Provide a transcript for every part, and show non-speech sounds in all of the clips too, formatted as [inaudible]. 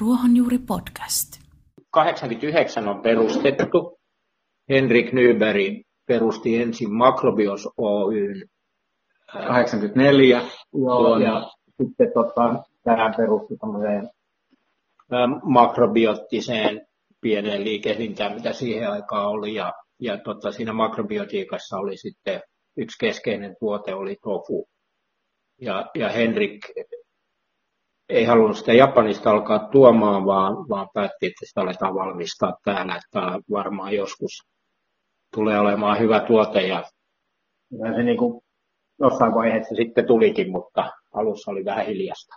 Ruohonjuuri podcast. 89 on perustettu. Henrik Nyberg perusti ensin Makrobios Oyn. 84. Joo, ja sitten tota, tähän perustui tämmöiseen makrobiottiseen pieneen liikehdintään, mitä siihen aikaan oli. Ja, ja tota, siinä makrobiotiikassa oli sitten yksi keskeinen tuote oli tofu. Ja, ja Henrik ei halunnut sitä Japanista alkaa tuomaan, vaan, vaan päätti, että sitä aletaan valmistaa täällä, että varmaan joskus tulee olemaan hyvä tuote ja, se niin kuin jossain vaiheessa sitten tulikin, mutta alussa oli vähän hiljasta.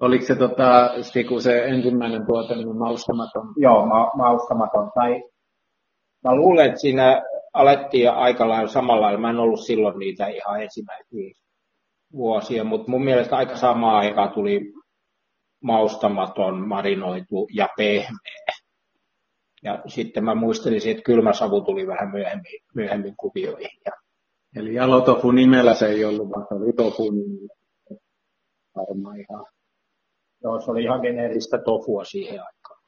Oliko se tota, Stiku, se ensimmäinen tuote niin maustamaton? Joo, ma- maustamaton. Tai mä luulen, että siinä alettiin aika lailla samalla lailla. Mä en ollut silloin niitä ihan ensimmäisiä vuosia, mutta mun mielestä aika samaan aikaan tuli maustamaton, marinoitu ja pehmeä. Ja sitten mä muistelisin, että kylmä savu tuli vähän myöhemmin, myöhemmin kuvioihin. Ja... Eli jalotofu nimellä se ei ollut, vaan se oli tofu nimellä. Varmaan ihan. Joo, se oli ihan geneeristä tofua siihen aikaan.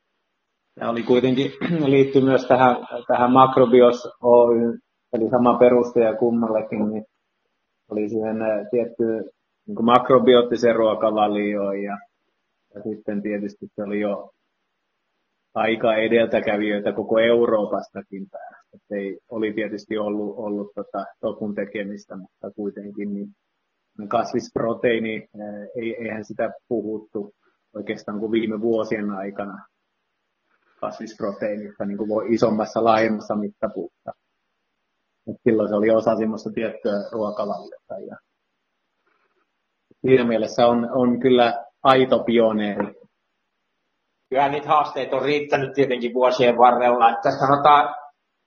Ja oli kuitenkin, [clears throat] liittyy myös tähän, tähän Makrobios Oy, eli sama perustaja kummallekin, niin oli siihen tietty niin makrobiottiseen ruokavalioon ja ja sitten tietysti se oli jo aika edeltäkävijöitä koko Euroopastakin päästä. ei, oli tietysti ollut, ollut tota, tokun tekemistä, mutta kuitenkin niin kasvisproteiini, ei, eihän sitä puhuttu oikeastaan kuin viime vuosien aikana kasvisproteiinista niin kuin isommassa, laajemmassa mittapuussa. silloin se oli osa semmoista tiettyä ruokavaliota. Ja siinä mielessä on, on kyllä aito pioneeri. Kyllä niitä haasteita on riittänyt tietenkin vuosien varrella. Että sanotaan,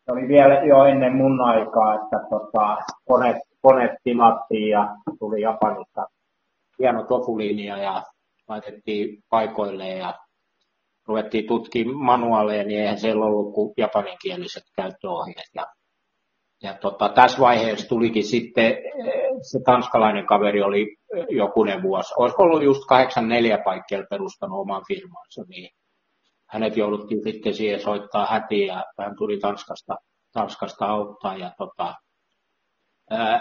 se oli vielä jo ennen mun aikaa, että tota, koneet, koneet tilattiin ja tuli Japanista hieno tofulinja ja laitettiin paikoilleen ja ruvettiin tutkimaan manuaaleja, niin eihän siellä ollut kuin japaninkieliset käyttöohjeet. Ja ja tota, tässä vaiheessa tulikin sitten, se tanskalainen kaveri oli jokunen vuosi, olisi ollut just 84 paikkeilla perustanut oman firmansa, niin hänet jouduttiin sitten siihen soittaa hätiin ja hän tuli Tanskasta, Tanskasta auttaa. Ja tota,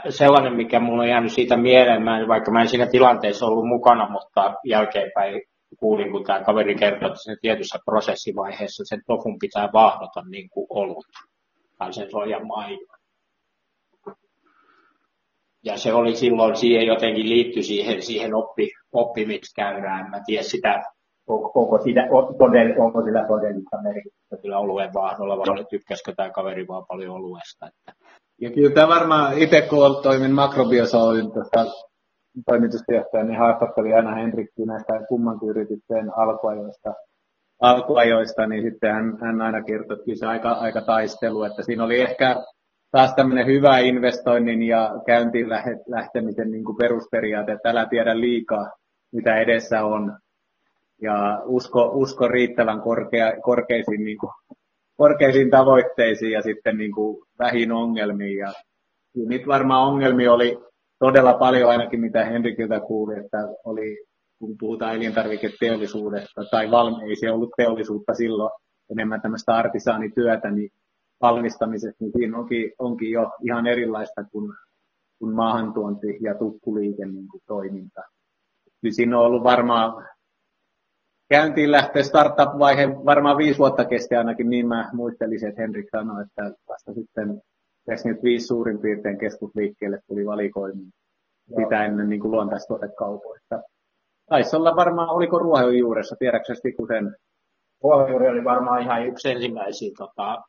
sellainen, mikä mulla on jäänyt siitä mieleen, vaikka mä en siinä tilanteessa ollut mukana, mutta jälkeenpäin kuulin, kun tämä kaveri kertoi, että sen tietyssä prosessivaiheessa sen tofun pitää vahdota niin kuin olut tai sen sojan maidon ja se oli silloin siihen jotenkin liitty siihen, siihen oppi, oppimiskäyrään. Mä tiedän sitä, onko, sitä, onko sillä todellista merkitystä sillä oluen vaahdolla, vai tykkäskö tämä kaveri vaan paljon oluesta. Että. Ja kyllä tämä varmaan itse kun toimin makrobiosoin toimitusjohtaja, niin haastatteli aina Henrikki näistä kummankin yrityksen alkuajoista, alkuajoista, niin sitten hän, hän aina kertoi, että se aika, aika taistelu, että siinä oli ehkä taas tämmöinen hyvä investoinnin ja käyntiin lähtemisen niin kuin perusperiaate, että älä tiedä liikaa, mitä edessä on. Ja usko, usko riittävän korkea, korkeisiin, niin kuin, korkeisiin tavoitteisiin ja sitten niin kuin vähin ongelmiin. Ja, ja nyt varmaan ongelmia oli todella paljon ainakin, mitä Henrikiltä kuuli, että oli, kun puhutaan elintarviketeollisuudesta tai valmi, ei se ollut teollisuutta silloin, enemmän tämmöistä artisaanityötä, niin valmistamisessa, niin siinä onkin, onkin jo ihan erilaista kuin, kuin maahantuonti ja tukkuliike niin kuin toiminta. Kyllä siinä on ollut varmaan käyntiin lähtee startup-vaihe varmaan viisi vuotta kesti ainakin, niin mä muistelisin, että Henrik sanoi, että vasta sitten tässä nyt viisi suurin piirtein keskusliikkeelle tuli valikoimin sitä ennen niin kuin luontaistuotekaupoista. Taisi olla varmaan, oliko ruohonjuuressa, tiedätkö sen? Ruohonjuuri oli varmaan ihan yksi ensimmäisiä tota,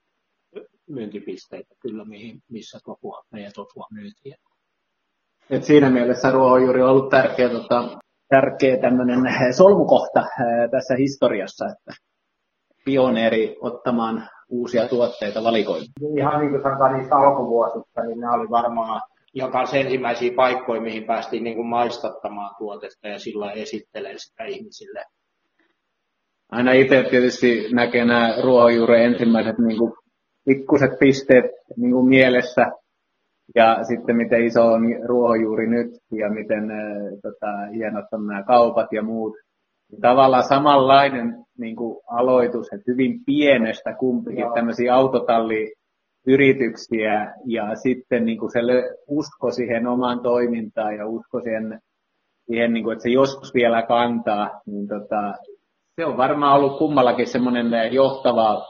myyntipisteitä kyllä, mihin, missä topua, meidän topua myytiin. Et siinä mielessä ruohonjuuri on ollut tärkeä, tota, tärkeä tämmöinen solmukohta tässä historiassa, että pioneeri ottamaan uusia tuotteita valikoimaan. Ihan niin kuin sanotaan niistä alkuvuosista, niin ne oli varmaan joka ensimmäisiä paikkoja, mihin päästiin niin kuin maistattamaan tuotetta ja sillä esittelee sitä ihmisille. Aina itse tietysti näkee nämä ruohonjuuren ensimmäiset niin kuin pikkuset pisteet niin kuin mielessä ja sitten miten iso on ruohonjuuri nyt ja miten äh, tota, hienot on nämä kaupat ja muut, tavallaan samanlainen niin kuin aloitus, että hyvin pienestä kumpikin Joo. tämmöisiä autotalliyrityksiä ja sitten niin kuin se usko siihen omaan toimintaan ja usko siihen, siihen niin kuin, että se joskus vielä kantaa, niin tota, se on varmaan ollut kummallakin semmoinen johtava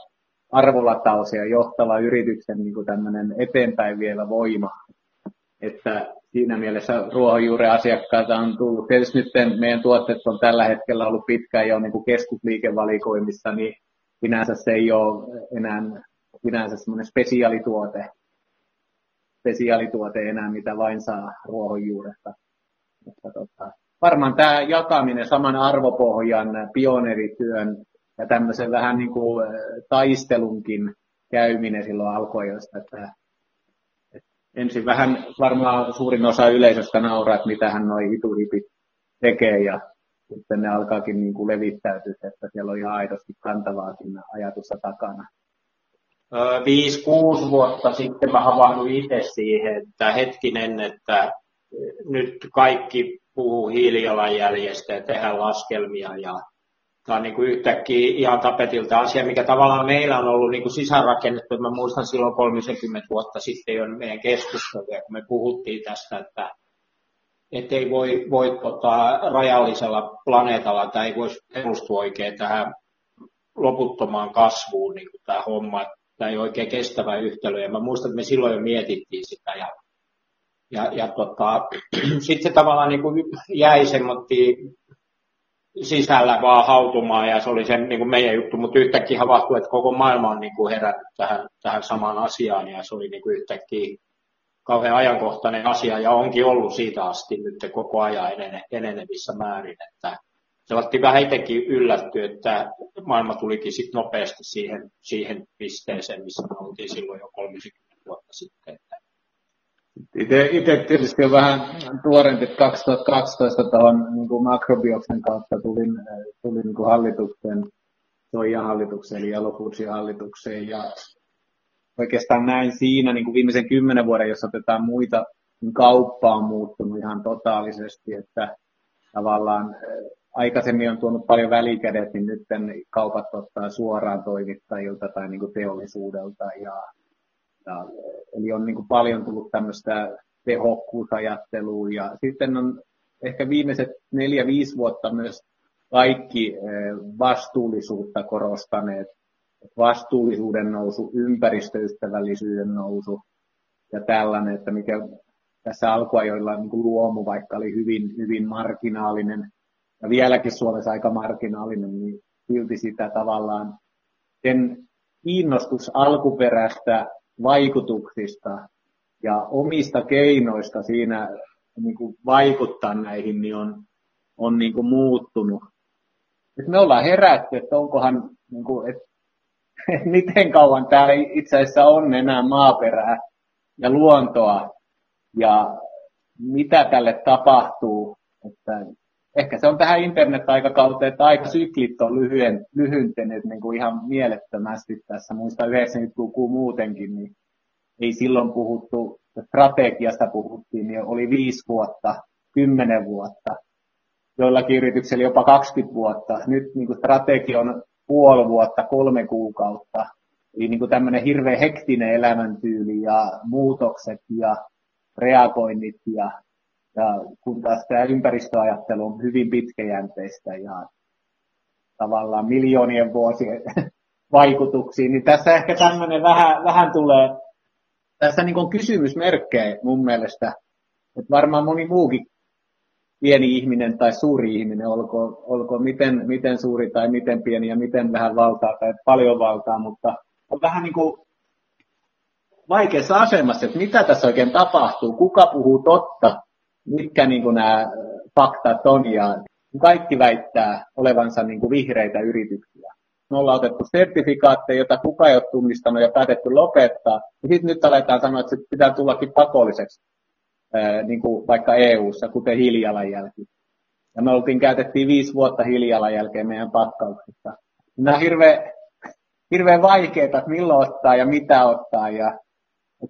arvolataus ja johtava yrityksen niin kuin tämmöinen eteenpäin vielä voima. Että siinä mielessä ruohonjuuren asiakkaita on tullut. Tietysti nyt meidän tuotteet on tällä hetkellä ollut pitkään jo niin kuin keskusliikevalikoimissa, niin sinänsä se ei ole enää sinänsä semmoinen spesiaalituote, spesiaalituote enää, mitä vain saa ruohonjuuresta. Mutta tota, varmaan tämä jakaminen saman arvopohjan, pioneerityön ja tämmöisen vähän niin kuin taistelunkin käyminen silloin alkoi, josta että, ensin vähän varmaan suurin osa yleisöstä nauraa, että mitä hän noin hituhipit tekee ja sitten ne alkaakin niin kuin levittäytyä, että siellä on ihan aidosti kantavaakin ajatusta takana. Viisi, kuusi vuotta sitten mä havahduin itse siihen, että hetkinen, että nyt kaikki puhuu hiilijalanjäljestä ja tehdään laskelmia ja tämä on niin kuin yhtäkkiä ihan tapetilta asia, mikä tavallaan meillä on ollut niin kuin sisäänrakennettu. Mä muistan silloin 30 vuotta sitten jo meidän keskusteluja, kun me puhuttiin tästä, että että ei voi, voi tota, rajallisella planeetalla tai ei voisi perustua oikein tähän loputtomaan kasvuun niin kuin tämä homma. Tämä ei oikein kestävä yhtälö. Ja mä muistan, että me silloin jo mietittiin sitä. Ja, ja, ja tota, [clears throat] sitten se tavallaan niin kuin jäi semmoittiin sisällä vaan hautumaan ja se oli sen niin kuin meidän juttu, mutta yhtäkkiä havahtui, että koko maailma on niin kuin herännyt tähän, tähän samaan asiaan ja se oli niin kuin yhtäkkiä kauhean ajankohtainen asia ja onkin ollut siitä asti nyt koko ajan enene, enenevissä määrin, että se otti vähän itsekin yllätty, että maailma tulikin sitten nopeasti siihen, siihen pisteeseen, missä me oltiin silloin jo 30 vuotta sitten. Itse tietysti on vähän tuorempi, että 2012 tuohon niin makrobioksen kautta tulin, tulin niin kuin hallitukseen, Soijan hallitukseen eli Yellow hallitukseen. Ja oikeastaan näin siinä niin kuin viimeisen kymmenen vuoden, jos otetaan muita, niin kauppa on muuttunut ihan totaalisesti, että tavallaan aikaisemmin on tuonut paljon välikädet, niin nyt kaupat ottaa suoraan toimittajilta tai niin kuin teollisuudelta ja ja, eli on niin kuin paljon tullut tämmöistä tehokkuusajattelua ja sitten on ehkä viimeiset neljä, viisi vuotta myös kaikki vastuullisuutta korostaneet. Vastuullisuuden nousu, ympäristöystävällisyyden nousu ja tällainen, että mikä tässä alkuajoilla niin kuin luomu vaikka oli hyvin, hyvin marginaalinen ja vieläkin Suomessa aika marginaalinen, niin silti sitä tavallaan sen kiinnostus alkuperäistä vaikutuksista ja omista keinoista siinä niin kuin vaikuttaa näihin, niin on, on niin kuin muuttunut. Nyt me ollaan herätty, että onkohan, niin kuin, että, että [laughs] miten kauan täällä itse asiassa on enää maaperää ja luontoa ja mitä tälle tapahtuu. Että ehkä se on tähän internet-aikakauteen, että aikasyklit on lyhyen, lyhyntyneet niin kuin ihan mielettömästi tässä. Muista 90-lukua muutenkin, niin ei silloin puhuttu, strategiasta puhuttiin, niin oli viisi vuotta, kymmenen vuotta, joillakin yrityksillä jopa 20 vuotta. Nyt niin kuin strategia on puoli vuotta, kolme kuukautta. Eli niin kuin tämmöinen hirveän hektinen elämäntyyli ja muutokset ja reagoinnit ja ja kun taas tämä ympäristöajattelu on hyvin pitkäjänteistä ja tavallaan miljoonien vuosien [laughs] vaikutuksiin, niin tässä ehkä tämmöinen vähän, vähän tulee, tässä niin on kysymysmerkkejä mun mielestä, että varmaan moni muukin pieni ihminen tai suuri ihminen, olkoon, olkoon miten, miten suuri tai miten pieni ja miten vähän valtaa tai paljon valtaa, mutta on vähän niin kuin vaikeassa asemassa, että mitä tässä oikein tapahtuu, kuka puhuu totta mitkä niin kuin nämä faktat on ja kaikki väittää olevansa niin kuin vihreitä yrityksiä. Me ollaan otettu sertifikaatteja, jota kukaan ei ole tunnistanut ja päätetty lopettaa. Ja sitten nyt aletaan sanoa, että se pitää tullakin pakolliseksi, niin kuin vaikka EU-ssa, kuten hiilijalanjälki. Ja me oltiin, käytettiin viisi vuotta hiilijalanjälkeen meidän pakkauksissa. Nämä on hirveän, hirveän että milloin ottaa ja mitä ottaa. Ja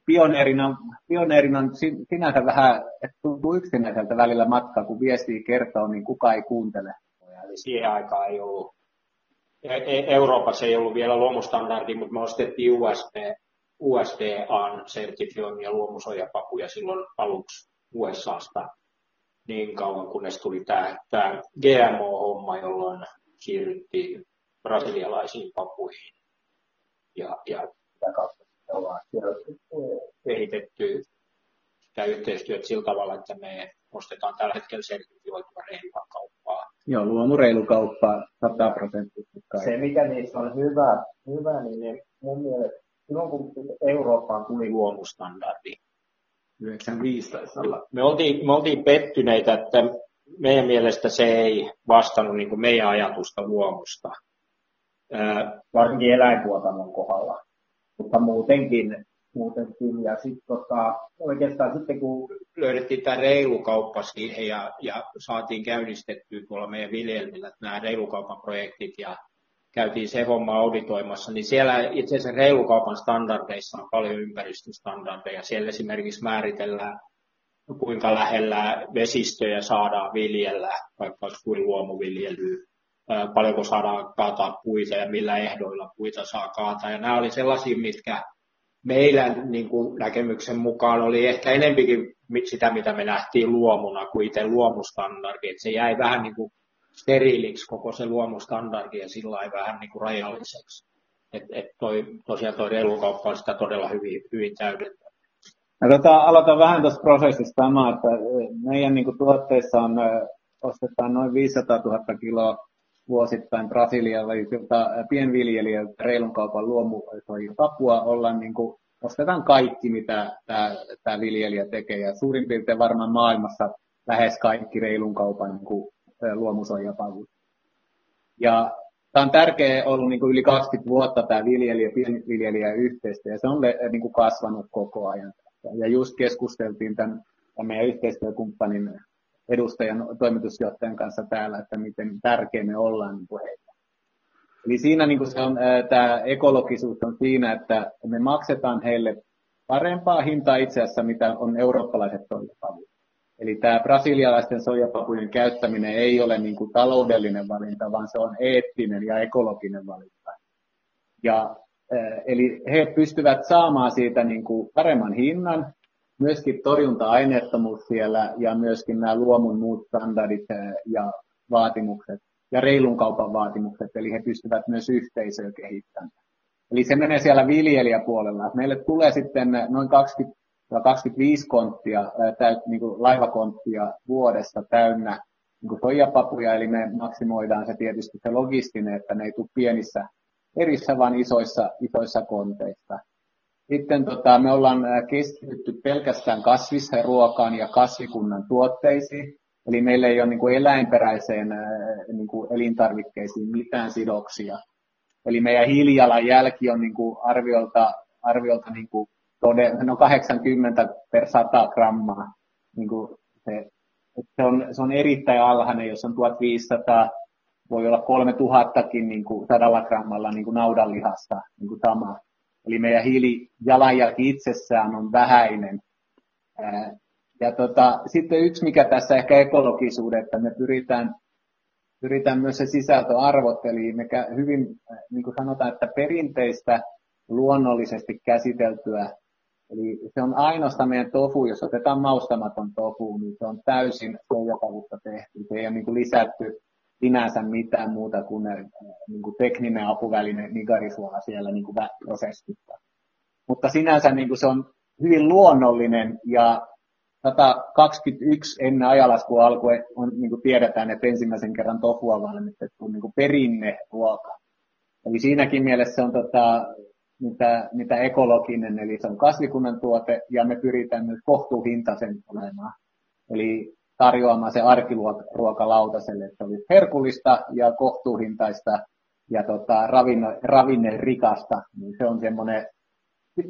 pioneerina, pioneerina on sinänsä vähän, että tuntuu yksinäiseltä välillä matkaa, kun viestiä kertoo, niin kuka ei kuuntele. niin siihen aikaan ei ollut, e, e, Euroopassa ei ollut vielä luomustandardi, mutta me ostettiin USD, USDAn sertifioimia luomusojapapuja silloin aluksi USAsta niin kauan, kunnes tuli tämä, tämä GMO-homma, jolloin siirryttiin brasilialaisiin papuihin. Ja, ja sitä kautta ollaan kehitetty sitä yhteistyötä sillä tavalla, että me ostetaan tällä hetkellä sertifioitua reilua kauppaa. Joo, luomureilu kauppa 100 prosenttisesti. Se, mikä niissä on hyvä, hyvä niin ne, mun mielestä silloin kun Eurooppaan tuli luomustandardi, 95 taisi olla. Me oltiin, me oltiin pettyneitä, että meidän mielestä se ei vastannut niin meidän ajatusta luomusta, varsinkin eläintuotannon kohdalla. Mutta muutenkin, muutenkin. ja sitten tota, oikeastaan sitten kun löydettiin tämä reilukauppa siihen ja, ja saatiin käynnistettyä tuolla meidän viljelmillä nämä reilukaupan projektit ja käytiin se homma auditoimassa, niin siellä itse asiassa reilukaupan standardeissa on paljon ympäristöstandardeja. Siellä esimerkiksi määritellään, kuinka lähellä vesistöjä saadaan viljellä, vaikka olisi kuin luomuviljelyä, paljonko saadaan kaataa puita ja millä ehdoilla puita saa kaataa. Ja nämä oli sellaisia, mitkä meidän niin kuin näkemyksen mukaan oli ehkä enempikin sitä, mitä me nähtiin luomuna kuin itse luomustandardi. Että se jäi vähän niin kuin steriiliksi koko se luomustandardi ja sillä vähän niin kuin rajalliseksi. Et, et toi, tosiaan tuo reilukauppa on sitä todella hyvin, hyvin täydentää. Tota, aloitan vähän tuosta prosessista sama, että meidän niin kuin, tuotteissa on, ostetaan noin 500 000 kiloa vuosittain brasilialaisilta pienviljelijöiltä reilun kaupan luomupapua olla niin kuin, ostetaan kaikki, mitä tämä, viljelijä tekee. Ja suurin piirtein varmaan maailmassa lähes kaikki reilun kaupan niin kuin. Ja tämä on tärkeä ollut niin kuin yli 20 vuotta tämä viljelijä, pienviljelijä yhteistyö, ja se on niin kuin kasvanut koko ajan. Ja just keskusteltiin tämän, tämän meidän yhteistyökumppanin edustajan, toimitusjohtajan kanssa täällä, että miten tärkeä me ollaan niin heitä. Eli siinä niin se on, tämä ekologisuus on siinä, että me maksetaan heille parempaa hintaa itse asiassa, mitä on eurooppalaiset soijapavut. Eli tämä brasilialaisten soijapapujen käyttäminen ei ole niin kuin taloudellinen valinta, vaan se on eettinen ja ekologinen valinta. Ja, eli he pystyvät saamaan siitä niin kuin paremman hinnan, myöskin torjunta-aineettomuus siellä ja myöskin nämä luomun muut standardit ja vaatimukset ja reilun kaupan vaatimukset, eli he pystyvät myös yhteisöä kehittämään. Eli se menee siellä viljelijäpuolella. Meille tulee sitten noin 20 25 konttia, täyt, niin kuin laivakonttia vuodessa täynnä niin kuin soijapapuja, eli me maksimoidaan se tietysti se logistinen, että ne ei tule pienissä erissä, vaan isoissa, isoissa konteissa. Sitten tota, me ollaan keskitytty pelkästään kasvisruokaan ja kasvikunnan tuotteisiin, eli meillä ei ole niin kuin eläinperäiseen niin kuin elintarvikkeisiin mitään sidoksia. Eli meidän hiilijalanjälki on niin kuin arviolta, arviolta niin kuin todella, no 80 per 100 grammaa. Niin kuin se, se, on, se on erittäin alhainen, jos on 1500, voi olla 3000kin niin kuin 100 grammalla niin kuin naudanlihasta niin kuin sama. Eli meidän hiilijalanjälki itsessään on vähäinen. Ja tota, sitten yksi, mikä tässä ehkä ekologisuuden, että me pyritään, pyritään myös se sisältöarvot, eli me hyvin, niin kuin sanotaan, että perinteistä luonnollisesti käsiteltyä Eli se on ainoastaan meidän tofu, jos otetaan maustamaton tofu, niin se on täysin soijakavusta tehty. Se ei ole niin kuin lisätty sinänsä mitään muuta kuin, ne, niin kuin tekninen apuväline nigarisuola siellä niin kuin prosessissa. Mutta sinänsä niin kuin se on hyvin luonnollinen ja 121 ennen ajalaskun alkua on, niin kuin tiedetään, että ensimmäisen kerran tofua valmistettu niin kuin perinneruoka. Eli siinäkin mielessä se on tota, mitä, mitä ekologinen, eli se on kasvikunnan tuote, ja me pyritään myös kohtuuhintaisen olemaan. Eli tarjoamaan se arkiruokalautaselle, että olisi herkullista ja kohtuuhintaista ja tota, ravinne, ravinne rikasta, niin se on semmoinen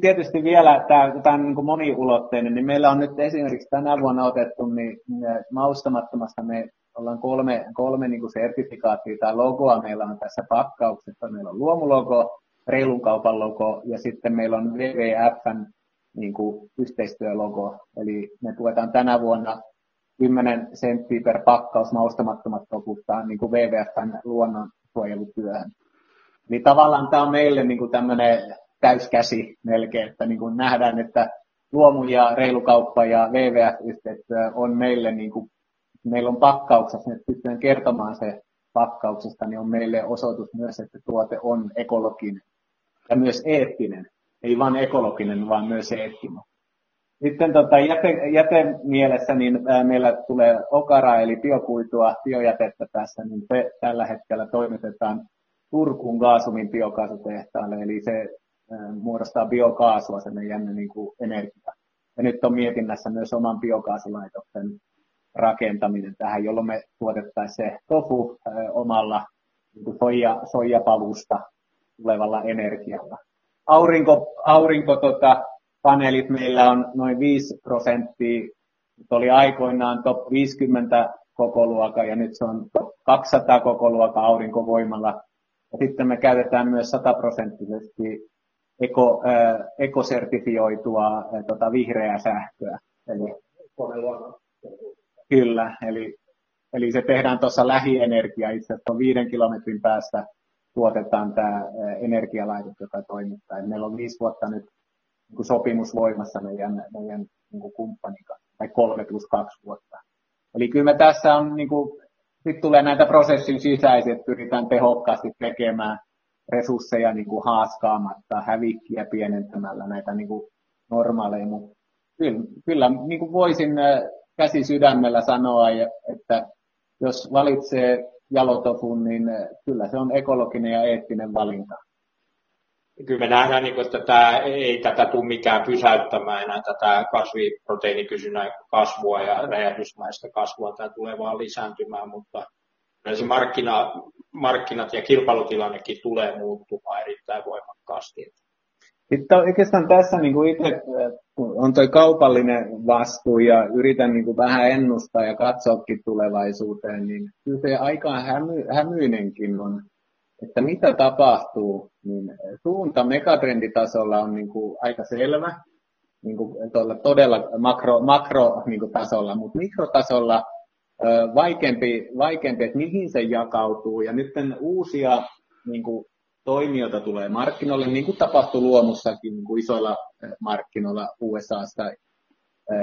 tietysti vielä tämä, on niin moniulotteinen, niin meillä on nyt esimerkiksi tänä vuonna otettu, niin maustamattomasta me ollaan kolme, kolme niin sertifikaattia tai logoa meillä on tässä pakkauksessa. Meillä on luomulogo, reilun kaupan logo ja sitten meillä on WWFn niin kuin yhteistyölogo. Eli me tuetaan tänä vuonna 10 senttiä per pakkaus maustamattomat tokusta niin kuin WWFn luonnonsuojelutyöhön. Niin tavallaan tämä on meille niin kuin tämmöinen täyskäsi melkein, että niin kuin nähdään, että luomu- ja reilukauppa ja WWF-yhteistyö on meille, niin kuin, meillä on pakkauksessa, että pystytään kertomaan se pakkauksesta, niin on meille osoitus myös, että tuote on ekologinen ja myös eettinen. Ei vain ekologinen, vaan myös eettinen. Sitten tota, jäte, jätemielessä niin meillä tulee okara eli biokuitua, biojätettä tässä, niin se tällä hetkellä toimitetaan Turkuun Gaasumin biokaasutehtaalle, eli se muodostaa biokaasua, se meidän niin kuin energia. Ja nyt on mietinnässä myös oman biokaasulaitoksen rakentaminen tähän, jolloin me tuotettaisiin se tofu omalla niin soija, soijapavusta tulevalla energialla. Aurinko, aurinko tota, paneelit meillä on noin 5 prosenttia. Nyt oli aikoinaan top 50 koko luokka ja nyt se on top 200 koko luokka aurinkovoimalla. Ja sitten me käytetään myös 100 prosenttisesti eko, äh, ekosertifioitua äh, tota, vihreää sähköä. Eli, kyllä, eli, eli se tehdään tuossa lähienergia itse asiassa viiden kilometrin päästä tuotetaan tämä energialaitos, joka toimittaa. meillä on viisi vuotta nyt niin sopimus voimassa meidän, meidän niin kumppanin kanssa, tai kolme plus kaksi vuotta. Eli kyllä me tässä on, niin kuin, sitten tulee näitä prosessin sisäisiä, että pyritään tehokkaasti tekemään resursseja niin kuin haaskaamatta, hävikkiä pienentämällä näitä niin kuin normaaleja, mutta kyllä, kyllä niin kuin voisin käsi sydämellä sanoa, että jos valitsee jalotofun, niin kyllä se on ekologinen ja eettinen valinta kyllä me nähdään, niin kuin, että tämä, ei tätä tule mikään pysäyttämään enää tätä kasviproteiinikysynnän kasvua ja räjähdysmäistä kasvua. Tämä tulee vaan lisääntymään, mutta se markkina, markkinat ja kilpailutilannekin tulee muuttumaan erittäin voimakkaasti. Sitten oikeastaan tässä niin kuin itse on tuo kaupallinen vastuu ja yritän niin kuin vähän ennustaa ja katsoakin tulevaisuuteen, niin kyllä se aika hämy, hämyinenkin on että mitä tapahtuu, niin suunta megatrenditasolla on niin kuin aika selvä, niin kuin todella makro, makro niin kuin tasolla, mutta mikrotasolla vaikeampi, vaikeampi, että mihin se jakautuu. Ja nyt uusia niin kuin, toimijoita tulee markkinoille, niin kuin tapahtui luomussakin niin kuin isoilla markkinoilla USAsta,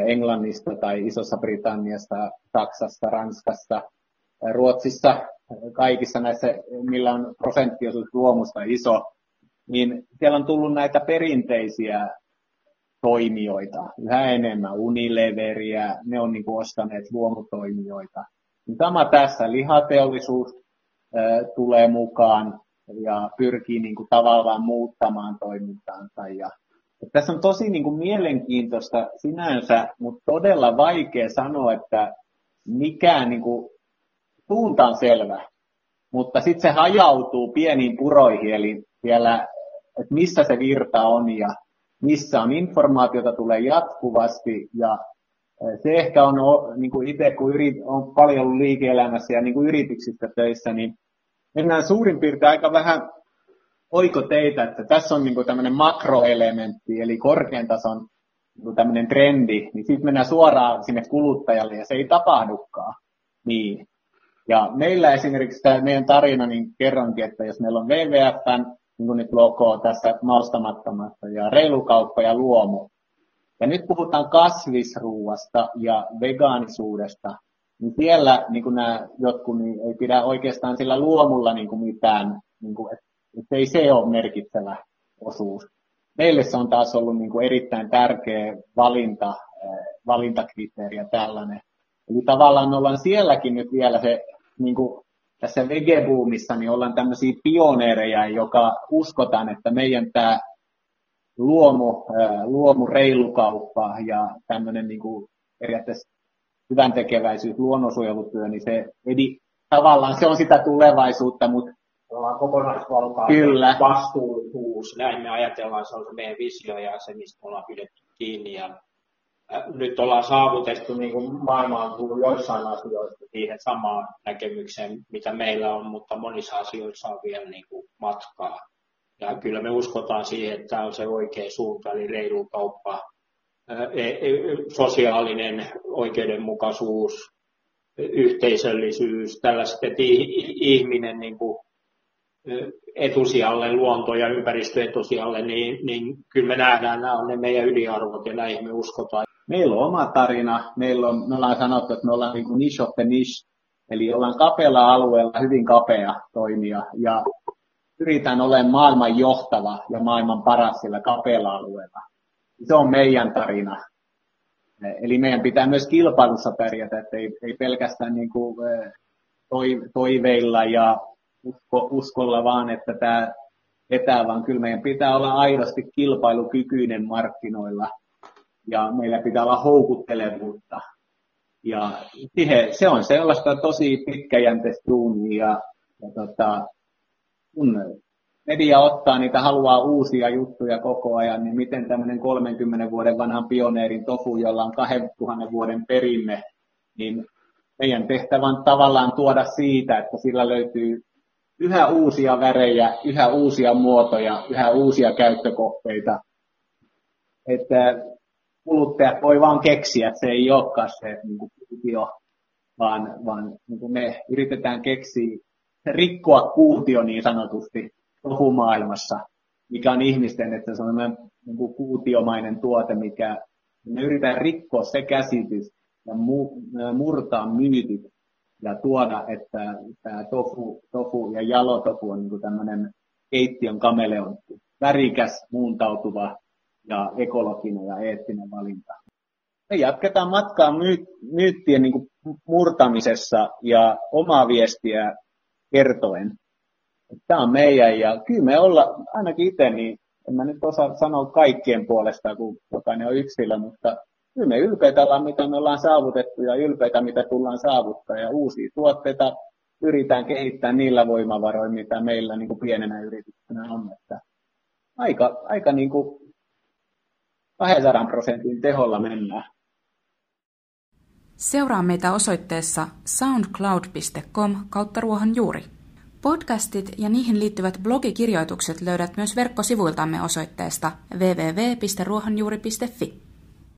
Englannista tai Isossa Britanniasta, Saksasta, Ranskasta, Ruotsissa kaikissa näissä, millä on prosenttiosuus luomusta iso, niin siellä on tullut näitä perinteisiä toimijoita yhä enemmän, Unileveriä, ne on niin ostaneet luomutoimijoita. Niin sama tässä, lihateollisuus tulee mukaan ja pyrkii niin kuin tavallaan muuttamaan toimintaansa. Ja, tässä on tosi niin kuin mielenkiintoista sinänsä, mutta todella vaikea sanoa, että mikään niin kuin suunta on selvä, mutta sitten se hajautuu pieniin puroihin, eli vielä, että missä se virta on ja missä on informaatiota tulee jatkuvasti. Ja se ehkä on, niin kuin itse kun yrit, on paljon ollut liike-elämässä ja niin kuin yrityksissä töissä, niin mennään suurin piirtein aika vähän oikoteitä, että tässä on niin kuin tämmöinen makroelementti, eli korkean tason niin tämmöinen trendi, niin sitten mennään suoraan sinne kuluttajalle ja se ei tapahdukaan. Niin. Ja meillä esimerkiksi tämä meidän tarina, niin kerronkin, että jos meillä on WWF, niin kuin nyt logo tässä maustamattomassa, ja reilukauppa ja luomu, ja nyt puhutaan kasvisruuasta ja vegaanisuudesta, niin siellä niin kuin nämä jotkut niin ei pidä oikeastaan sillä luomulla niin kuin mitään, niin kuin, että, ei se ole merkittävä osuus. Meille se on taas ollut niin kuin erittäin tärkeä valinta, valintakriteeri ja tällainen. Eli tavallaan me ollaan sielläkin nyt vielä se, niin kuin tässä vegebuumissa, niin ollaan tämmöisiä pioneereja, joka uskotaan, että meidän tämä luomu, luomu reilukauppa ja tämmöinen niin kuin periaatteessa hyvän tekeväisyys, luonnonsuojelutyö, niin se edi, tavallaan se on sitä tulevaisuutta, mutta ollaan kokonaisvaltaa, Kyllä. vastuullisuus, näin me ajatellaan, se on se meidän visio ja se, mistä ollaan pidetty kiinni. Ja nyt ollaan saavutettu, niin kuin maailma on tullut joissain asioissa siihen samaan näkemykseen, mitä meillä on, mutta monissa asioissa on vielä niin kuin matkaa. Ja kyllä me uskotaan siihen, että tämä on se oikea suunta, eli reilu kauppa, e, e, sosiaalinen oikeudenmukaisuus, yhteisöllisyys, tällaiset, että ihminen niin kuin etusijalle, luonto ja ympäristö etusijalle, niin, niin kyllä me nähdään, nämä on ne meidän ydinarvot ja näihin me uskotaan. Meillä on oma tarina, meillä on, me ollaan sanottu, että me ollaan niin kuin niche of the niche, eli ollaan kapealla alueella hyvin kapea toimija ja pyritään olemaan maailman johtava ja maailman paras sillä kapealla alueella. Se on meidän tarina. Eli meidän pitää myös kilpailussa pärjätä, että ei, ei pelkästään niin kuin toiveilla ja usko, uskolla vaan, että tämä vetää, vaan kyllä meidän pitää olla aidosti kilpailukykyinen markkinoilla ja meillä pitää olla houkuttelevuutta. Ja siihen, se on sellaista tosi pitkäjänteistä duunia ja, ja tota, kun media ottaa niitä, haluaa uusia juttuja koko ajan, niin miten tämmöinen 30 vuoden vanhan pioneerin tofu, jolla on 2000 vuoden perinne, niin meidän tehtävä on tavallaan tuoda siitä, että sillä löytyy yhä uusia värejä, yhä uusia muotoja, yhä uusia käyttökohteita. Että kuluttajat voi vaan keksiä, että se ei olekaan se niin kuin kuutio, vaan, vaan niin kuin me yritetään keksiä, rikkoa kuutio niin sanotusti maailmassa, mikä on ihmisten, että se on niin kuin kuutiomainen tuote, mikä me yritetään rikkoa se käsitys ja murtaa myytit ja tuoda, että tämä tofu, tofu ja jalotofu on niin tämmöinen keittiön kameleontti, värikäs, muuntautuva ja ekologinen ja eettinen valinta. Me jatketaan matkaa myyttien niin murtamisessa ja omaa viestiä kertoen. Tämä on meidän ja kyllä me olla, ainakin itse, niin en mä nyt osaa sanoa kaikkien puolesta, kun jokainen on yksilö, mutta kyllä me ylpeitä ollaan, mitä me ollaan saavutettu ja ylpeitä, mitä tullaan saavuttaa ja uusia tuotteita yritetään kehittää niillä voimavaroilla, mitä meillä niin kuin pienenä yrityksenä on. Että aika aika niin kuin 200 prosentin teholla mennään. Seuraa meitä osoitteessa soundcloud.com kautta ruohonjuuri. Podcastit ja niihin liittyvät blogikirjoitukset löydät myös verkkosivuiltamme osoitteesta www.ruohonjuuri.fi.